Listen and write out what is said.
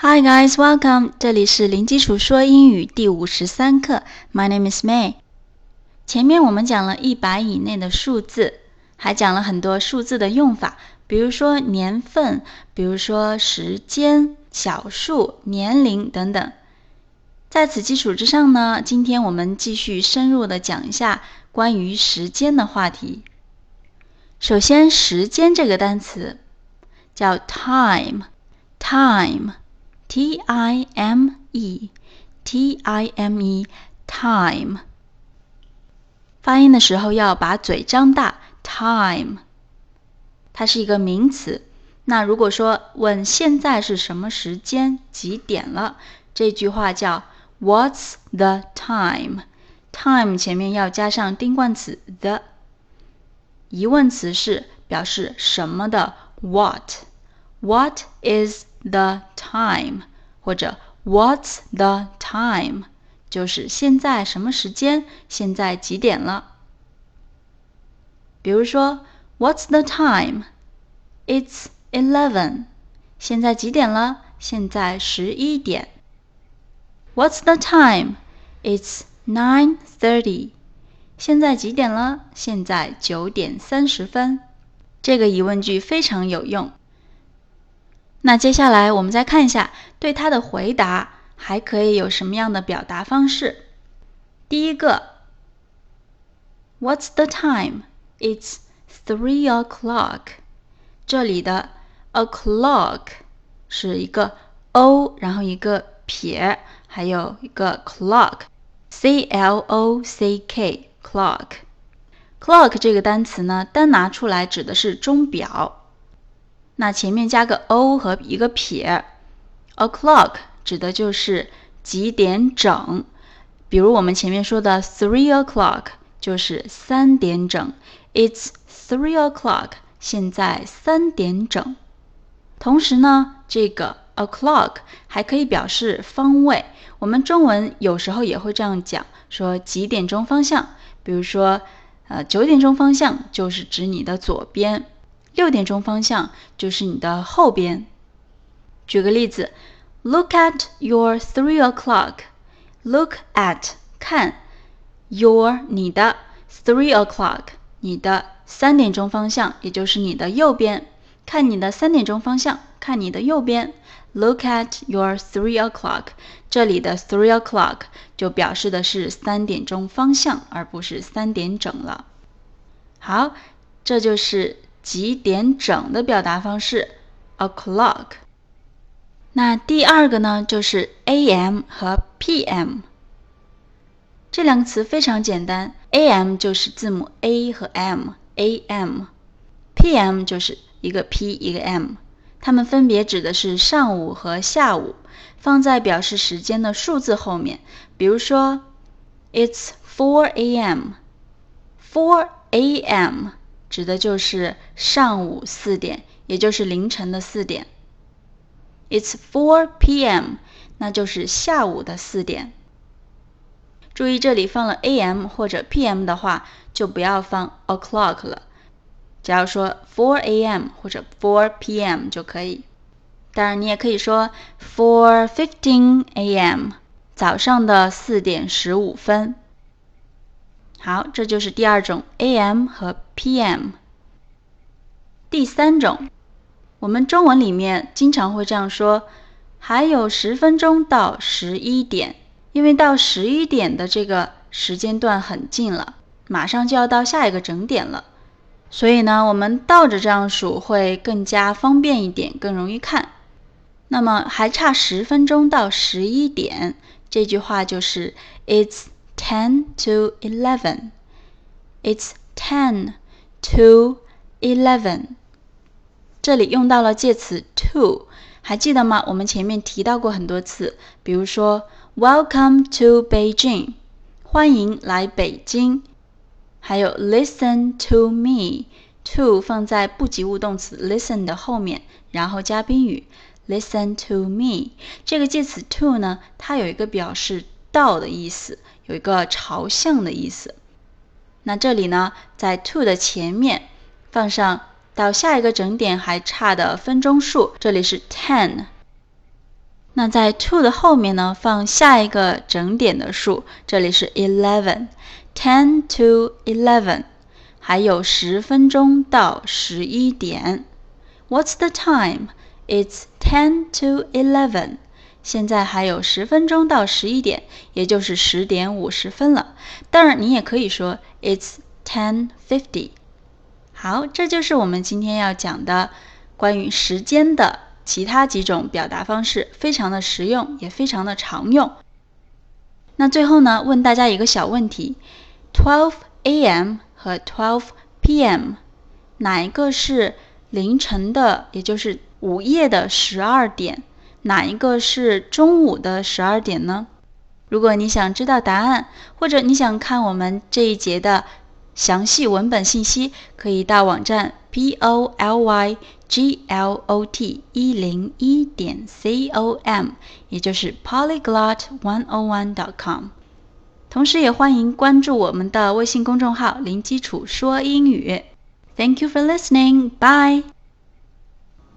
Hi guys, welcome！这里是零基础说英语第五十三课。My name is May。前面我们讲了一百以内的数字，还讲了很多数字的用法，比如说年份，比如说时间、小数、年龄等等。在此基础之上呢，今天我们继续深入的讲一下关于时间的话题。首先，时间这个单词叫 time，time time time time 发音的时候要把嘴张大。Time 它是一个名词。那如果说问现在是什么时间几点了这句话叫 what's the time time 前面要加上定冠词 the 疑问词是表示什么的？What what is the time？或者 What's the time？就是现在什么时间？现在几点了？比如说，What's the time？It's eleven。现在几点了？现在十一点。What's the time？It's nine thirty。现在几点了？现在九点三十分。这个疑问句非常有用。那接下来我们再看一下，对它的回答还可以有什么样的表达方式？第一个，What's the time？It's three o'clock。这里的 o'clock 是一个 o，然后一个撇，还有一个 clock，c l o c k。clock，clock 这个单词呢，单拿出来指的是钟表。那前面加个 o 和一个撇，o'clock 指的就是几点整。比如我们前面说的 three o'clock 就是三点整，It's three o'clock，现在三点整。同时呢，这个 o'clock 还可以表示方位。我们中文有时候也会这样讲，说几点钟方向。比如说，呃，九点钟方向就是指你的左边，六点钟方向就是你的后边。举个例子，Look at your three o'clock. Look at 看 your 你的 three o'clock 你的三点钟方向，也就是你的右边。看你的三点钟方向，看你的右边。Look at your three o'clock。这里的 three o'clock 就表示的是三点钟方向，而不是三点整了。好，这就是几点整的表达方式，o'clock。那第二个呢，就是 a.m. 和 p.m. 这两个词非常简单，a.m. 就是字母 a 和 m，a.m.；p.m. 就是一个 p 一个 m。它们分别指的是上午和下午，放在表示时间的数字后面。比如说，It's four a.m. Four a.m. 指的就是上午四点，也就是凌晨的四点。It's four p.m. 那就是下午的四点。注意这里放了 a.m. 或者 p.m. 的话，就不要放 o'clock 了。只要说 four a.m. 或者 four p.m. 就可以。当然，你也可以说 four fifteen a.m. 早上的四点十五分。好，这就是第二种 a.m. 和 p.m. 第三种，我们中文里面经常会这样说：还有十分钟到十一点，因为到十一点的这个时间段很近了，马上就要到下一个整点了。所以呢，我们倒着这样数会更加方便一点，更容易看。那么还差十分钟到十一点，这句话就是 It's ten to eleven. It's ten to eleven. 这里用到了介词 to，还记得吗？我们前面提到过很多次，比如说 Welcome to Beijing，欢迎来北京。还有 listen to me，to 放在不及物动词 listen 的后面，然后加宾语 listen to me。这个介词 to 呢，它有一个表示到的意思，有一个朝向的意思。那这里呢，在 to 的前面放上到下一个整点还差的分钟数，这里是 ten。那在 to 的后面呢，放下一个整点的数，这里是 eleven，ten to eleven，还有十分钟到十一点。What's the time? It's ten to eleven. 现在还有十分钟到十一点，也就是十点五十分了。当然，你也可以说 It's ten fifty。好，这就是我们今天要讲的关于时间的。其他几种表达方式非常的实用，也非常的常用。那最后呢，问大家一个小问题：twelve a.m. 和 twelve p.m. 哪一个是凌晨的，也就是午夜的十二点？哪一个是中午的十二点呢？如果你想知道答案，或者你想看我们这一节的详细文本信息，可以到网站 p o l y g l o t 一零一点 c o m，也就是 polyglot one o one dot com。同时也欢迎关注我们的微信公众号“零基础说英语”。Thank you for listening. Bye.